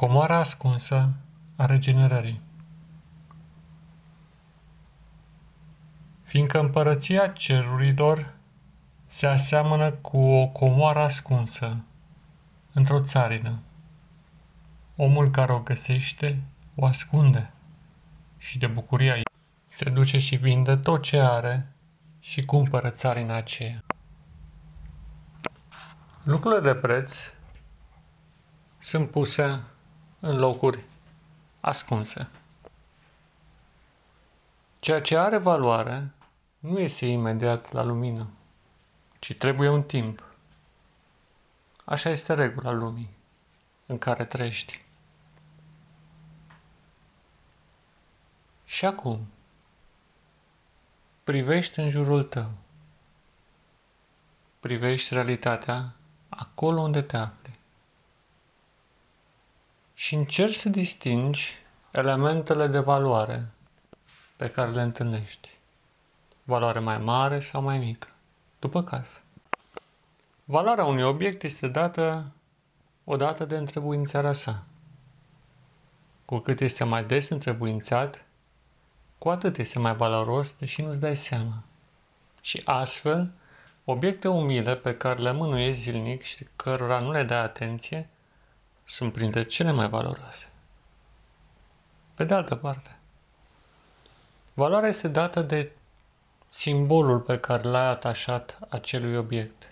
Comoara ascunsă a regenerării Fiindcă împărăția cerurilor se aseamănă cu o comoară ascunsă într-o țarină. Omul care o găsește o ascunde și de bucuria ei se duce și vinde tot ce are și cumpără țarina aceea. Lucrurile de preț sunt puse în locuri ascunse. Ceea ce are valoare nu iese imediat la lumină, ci trebuie un timp. Așa este regula lumii în care trăiești. Și acum, privești în jurul tău. Privești realitatea acolo unde te afli și încerci să distingi elementele de valoare pe care le întâlnești. Valoare mai mare sau mai mică, după caz. Valoarea unui obiect este dată odată de întrebuințarea sa. Cu cât este mai des întrebuințat, cu atât este mai valoros, deși nu-ți dai seama. Și astfel, obiecte umile pe care le mânuiești zilnic și cărora nu le dai atenție, sunt printre cele mai valoroase. Pe de altă parte, valoarea este dată de simbolul pe care l-ai atașat acelui obiect.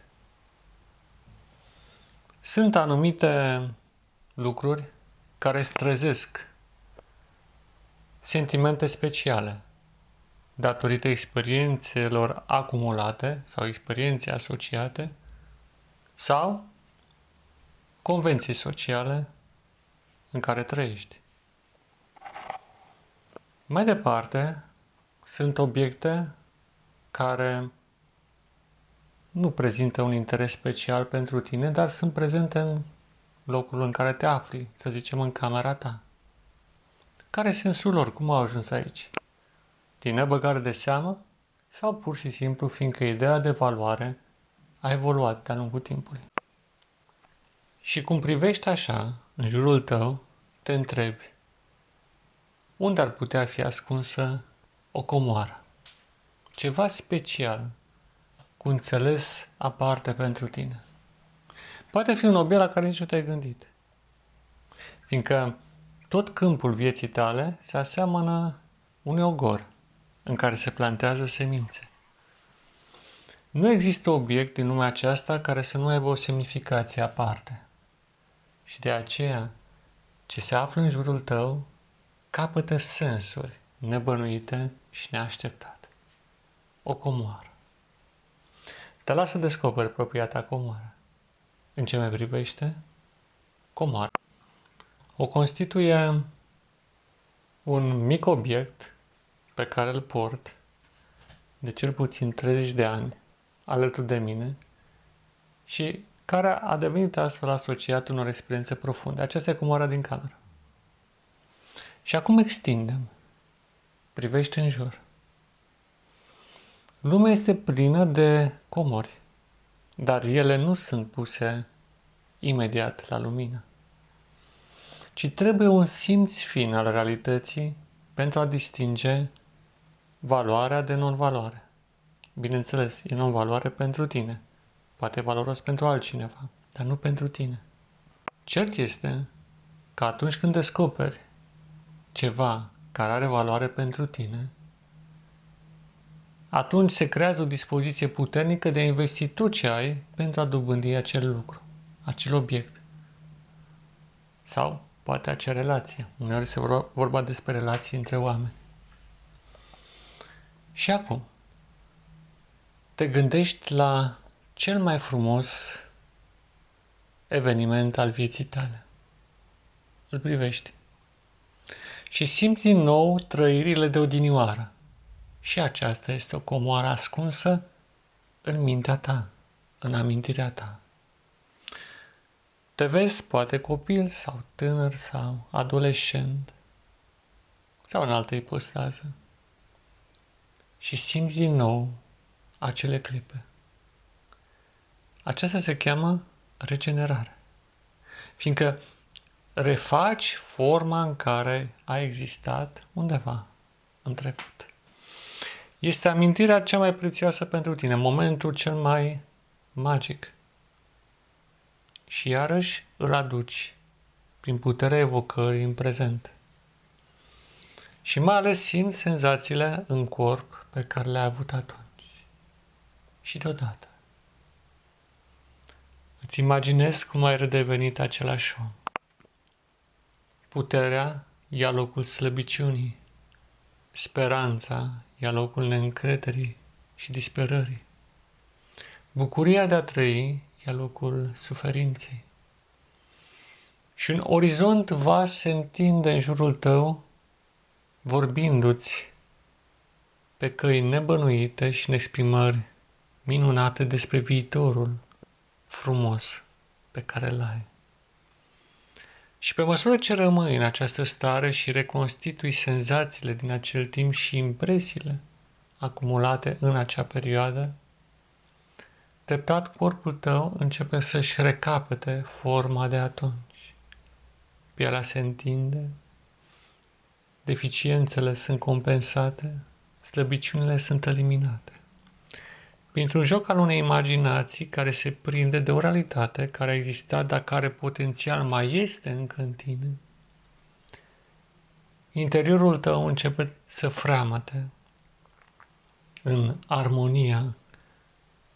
Sunt anumite lucruri care străzesc sentimente speciale datorită experiențelor acumulate sau experiențe asociate sau convenții sociale în care trăiești. Mai departe, sunt obiecte care nu prezintă un interes special pentru tine, dar sunt prezente în locul în care te afli, să zicem în camera ta. Care sunt sensul lor? Cum au ajuns aici? Din băgare de seamă? Sau pur și simplu fiindcă ideea de valoare a evoluat de-a lungul timpului? Și cum privești așa, în jurul tău, te întrebi, unde ar putea fi ascunsă o comoară? Ceva special, cu înțeles aparte pentru tine. Poate fi un obiect la care nici nu te-ai gândit. Fiindcă tot câmpul vieții tale se aseamănă unui ogor în care se plantează semințe. Nu există obiect din lumea aceasta care să nu aibă o semnificație aparte. Și de aceea, ce se află în jurul tău capătă sensuri nebănuite și neașteptate. O comoară. Te lasă să descoperi propria ta comoară. În ce me privește? Comoară. O constituie un mic obiect pe care îl port de cel puțin 30 de ani alături de mine și care a devenit astfel asociat unor experiențe profunde. Aceasta e comoara din cameră. Și acum extindem. Privește în jur. Lumea este plină de comori, dar ele nu sunt puse imediat la lumină, ci trebuie un simț fin al realității pentru a distinge valoarea de non-valoare. Bineînțeles, e non-valoare pentru tine – poate valoros pentru altcineva, dar nu pentru tine. Cert este că atunci când descoperi ceva care are valoare pentru tine, atunci se creează o dispoziție puternică de a investi tot ce ai pentru a dobândi acel lucru, acel obiect. Sau poate acea relație. Uneori se vorba despre relații între oameni. Și acum, te gândești la cel mai frumos eveniment al vieții tale. Îl privești. Și simți din nou trăirile de odinioară. Și aceasta este o comoară ascunsă în mintea ta, în amintirea ta. Te vezi poate copil sau tânăr sau adolescent sau în altă ipostază și simți din nou acele clipe. Aceasta se cheamă regenerare. Fiindcă refaci forma în care a existat undeva în trecut. Este amintirea cea mai prețioasă pentru tine, momentul cel mai magic. Și iarăși îl aduci prin puterea evocării în prezent. Și mai ales simt senzațiile în corp pe care le-ai avut atunci. Și deodată. Îți imaginezi cum ai redevenit același om. Puterea ia locul slăbiciunii. Speranța ia locul neîncrederii și disperării. Bucuria de a trăi ia locul suferinței. Și un orizont vast se întinde în jurul tău, vorbindu-ți pe căi nebănuite și în exprimări minunate despre viitorul frumos pe care îl ai. Și pe măsură ce rămâi în această stare și reconstitui senzațiile din acel timp și impresiile acumulate în acea perioadă, treptat corpul tău începe să-și recapete forma de atunci. Pielea se întinde, deficiențele sunt compensate, slăbiciunile sunt eliminate printr-un joc al unei imaginații care se prinde de o realitate care a existat, dar care potențial mai este încă în tine, interiorul tău începe să freamăte în armonia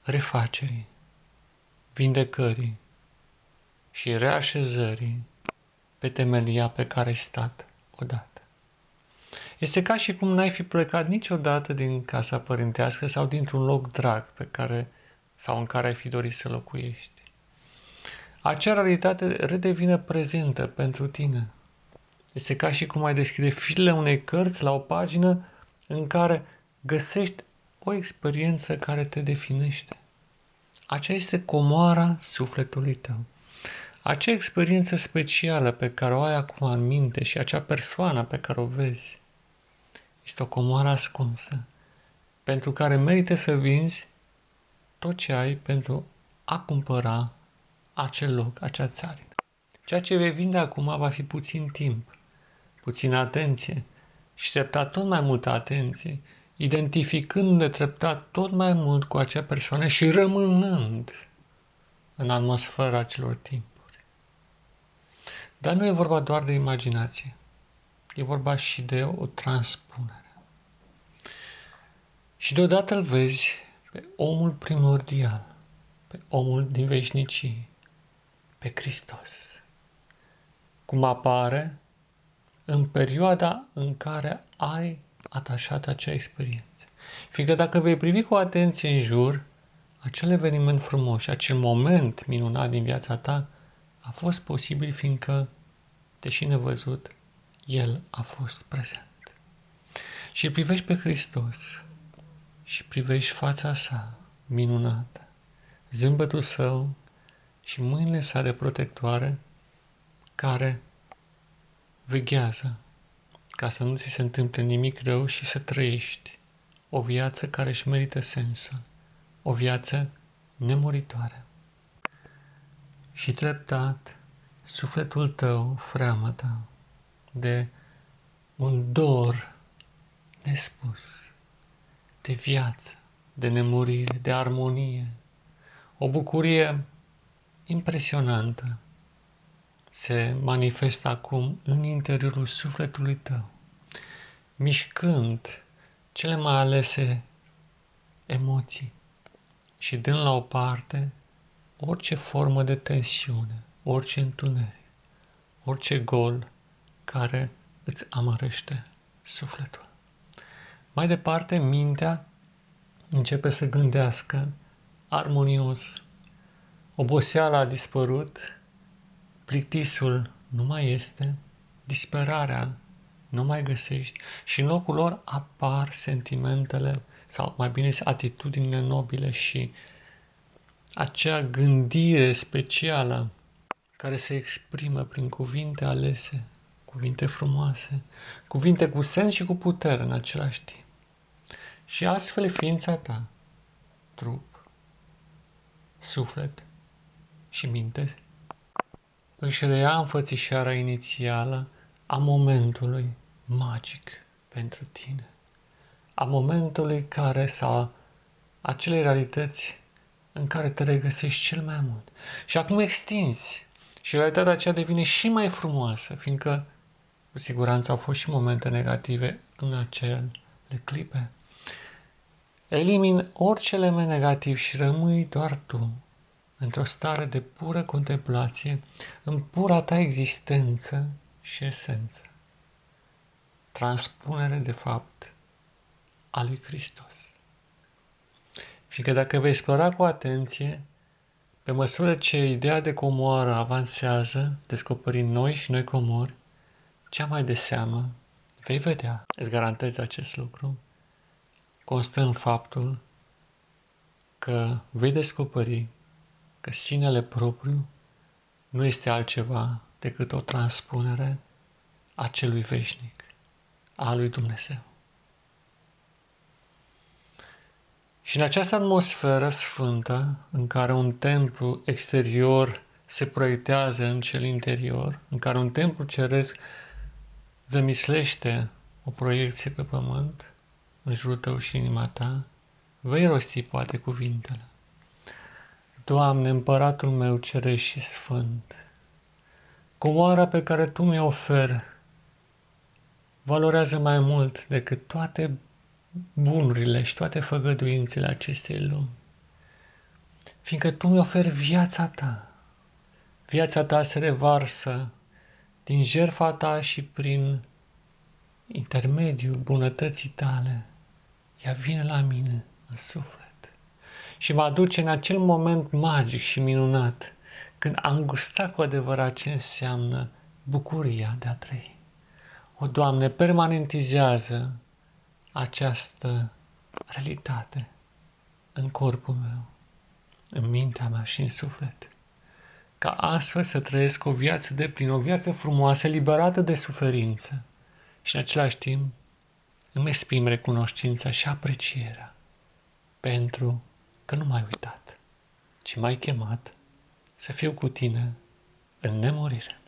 refacerii, vindecării și reașezării pe temelia pe care ai stat odată. Este ca și cum n-ai fi plecat niciodată din casa părintească sau dintr-un loc drag pe care sau în care ai fi dorit să locuiești. Acea realitate redevine prezentă pentru tine. Este ca și cum ai deschide filele unei cărți la o pagină în care găsești o experiență care te definește. Aceea este comoara sufletului tău. Acea experiență specială pe care o ai acum în minte și acea persoană pe care o vezi este o comoară ascunsă, pentru care merită să vinzi tot ce ai pentru a cumpăra acel loc, acea țară. Ceea ce vei vinde acum va fi puțin timp, puțină atenție și treptat tot mai multă atenție, identificându-ne treptat tot mai mult cu acea persoană și rămânând în atmosfera acelor timpuri. Dar nu e vorba doar de imaginație. E vorba și de o transpunere. Și deodată îl vezi pe omul primordial, pe omul din veșnicii, pe Hristos. Cum apare în perioada în care ai atașat acea experiență. Fiindcă dacă vei privi cu atenție în jur, acel eveniment frumos, acel moment minunat din viața ta a fost posibil fiindcă, deși nevăzut, el a fost prezent. Și privești pe Hristos și privești fața sa minunată, zâmbetul său și mâinile sale protectoare care veghează ca să nu ți se întâmple nimic rău și să trăiești o viață care își merită sensul, o viață nemuritoare. Și treptat, sufletul tău freamătă de un dor nespus, de viață, de nemurire, de armonie, o bucurie impresionantă se manifestă acum în interiorul sufletului tău, mișcând cele mai alese emoții și dând la o parte orice formă de tensiune, orice întuneric, orice gol care îți amărește sufletul. Mai departe, mintea începe să gândească armonios. Oboseala a dispărut, plictisul nu mai este, disperarea nu mai găsești și în locul lor apar sentimentele sau mai bine atitudinile nobile și acea gândire specială care se exprimă prin cuvinte alese cuvinte frumoase, cuvinte cu sens și cu putere în același timp. Și astfel ființa ta, trup, suflet și minte, își reia înfățișarea inițială a momentului magic pentru tine, a momentului care sau acelei realități în care te regăsești cel mai mult. Și acum extinzi și realitatea aceea devine și mai frumoasă, fiindcă cu siguranță au fost și momente negative în acele clipe. Elimini orice element negativ și rămâi doar tu, într-o stare de pură contemplație, în pura ta existență și esență. Transpunere, de fapt, a lui Hristos. Fiindcă dacă vei explora cu atenție, pe măsură ce ideea de comoară avansează, descoperind noi și noi comori, cea mai de seamă, vei vedea, îți garantez acest lucru, constă în faptul că vei descoperi că sinele propriu nu este altceva decât o transpunere a celui veșnic, a lui Dumnezeu. Și în această atmosferă sfântă, în care un templu exterior se proiectează în cel interior, în care un templu ceresc zămislește o proiecție pe pământ, în jurul tău și inima ta, vei rosti poate cuvintele. Doamne, împăratul meu cerești și sfânt, comoara pe care Tu mi-o oferi valorează mai mult decât toate bunurile și toate făgăduințele acestei lumi. Fiindcă Tu mi oferi viața Ta. Viața Ta se revarsă din jertfa Ta și prin intermediul bunătății Tale. Ea vine la mine în suflet și mă aduce în acel moment magic și minunat când am gustat cu adevărat ce înseamnă bucuria de a trăi. O, Doamne, permanentizează această realitate în corpul meu, în mintea mea și în suflet. Ca astfel să trăiesc o viață de plin, o viață frumoasă, liberată de suferință și în același timp îmi exprim recunoștința și aprecierea pentru că nu m-ai uitat, ci m-ai chemat să fiu cu tine în nemurire.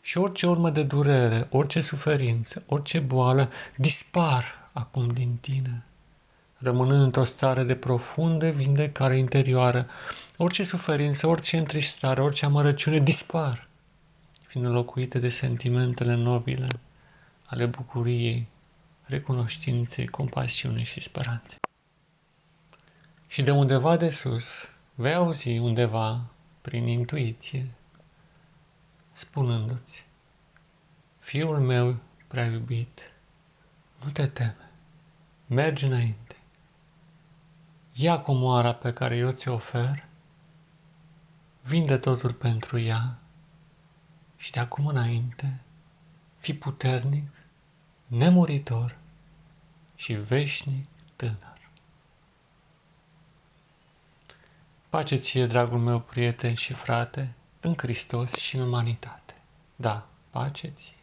Și orice urmă de durere, orice suferință, orice boală dispar acum din tine, rămânând într-o stare de profundă vindecare interioară. Orice suferință, orice întristare, orice amărăciune dispar, fiind înlocuite de sentimentele nobile ale bucuriei, recunoștinței, compasiunii și speranței. Și de undeva de sus vei auzi undeva, prin intuiție, spunându-ți, Fiul meu prea iubit, nu te teme, mergi înainte. Ia comoara pe care eu ți ofer, vinde totul pentru ea și de acum înainte fi puternic, nemuritor și veșnic tânăr. Pace ție, dragul meu prieten și frate, în Hristos și în umanitate. Da, pace ție.